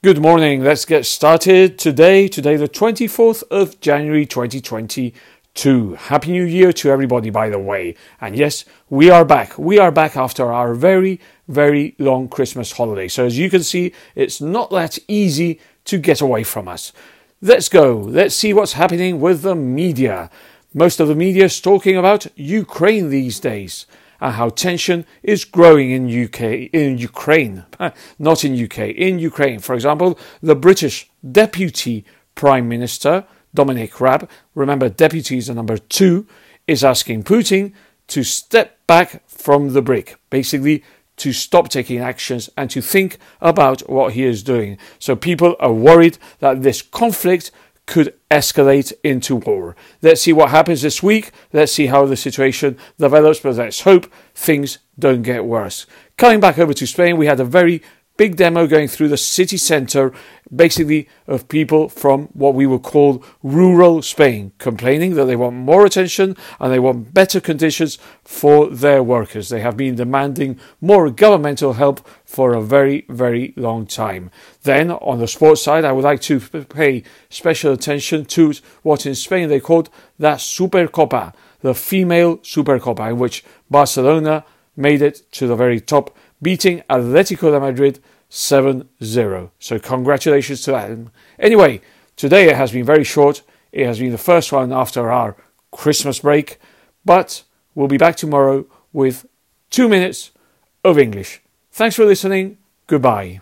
Good morning. Let's get started today. Today, the 24th of January 2022. Happy New Year to everybody, by the way. And yes, we are back. We are back after our very, very long Christmas holiday. So, as you can see, it's not that easy to get away from us. Let's go. Let's see what's happening with the media. Most of the media is talking about Ukraine these days and how tension is growing in UK in Ukraine, uh, not in UK, in Ukraine. For example, the British Deputy Prime Minister Dominic Raab, remember deputies are number two, is asking Putin to step back from the brick, basically to stop taking actions and to think about what he is doing. So people are worried that this conflict could escalate into war. Let's see what happens this week. Let's see how the situation develops, but let's hope things don't get worse. Coming back over to Spain, we had a very big demo going through the city centre, basically of people from what we would call rural Spain, complaining that they want more attention and they want better conditions for their workers. They have been demanding more governmental help for a very, very long time. Then, on the sports side, I would like to pay special attention to what in Spain they called the Supercopa, the female Supercopa, in which Barcelona made it to the very top beating Atletico de Madrid 7 0. So, congratulations to them. Anyway, today it has been very short. It has been the first one after our Christmas break, but we'll be back tomorrow with two minutes of English. Thanks for listening. Goodbye.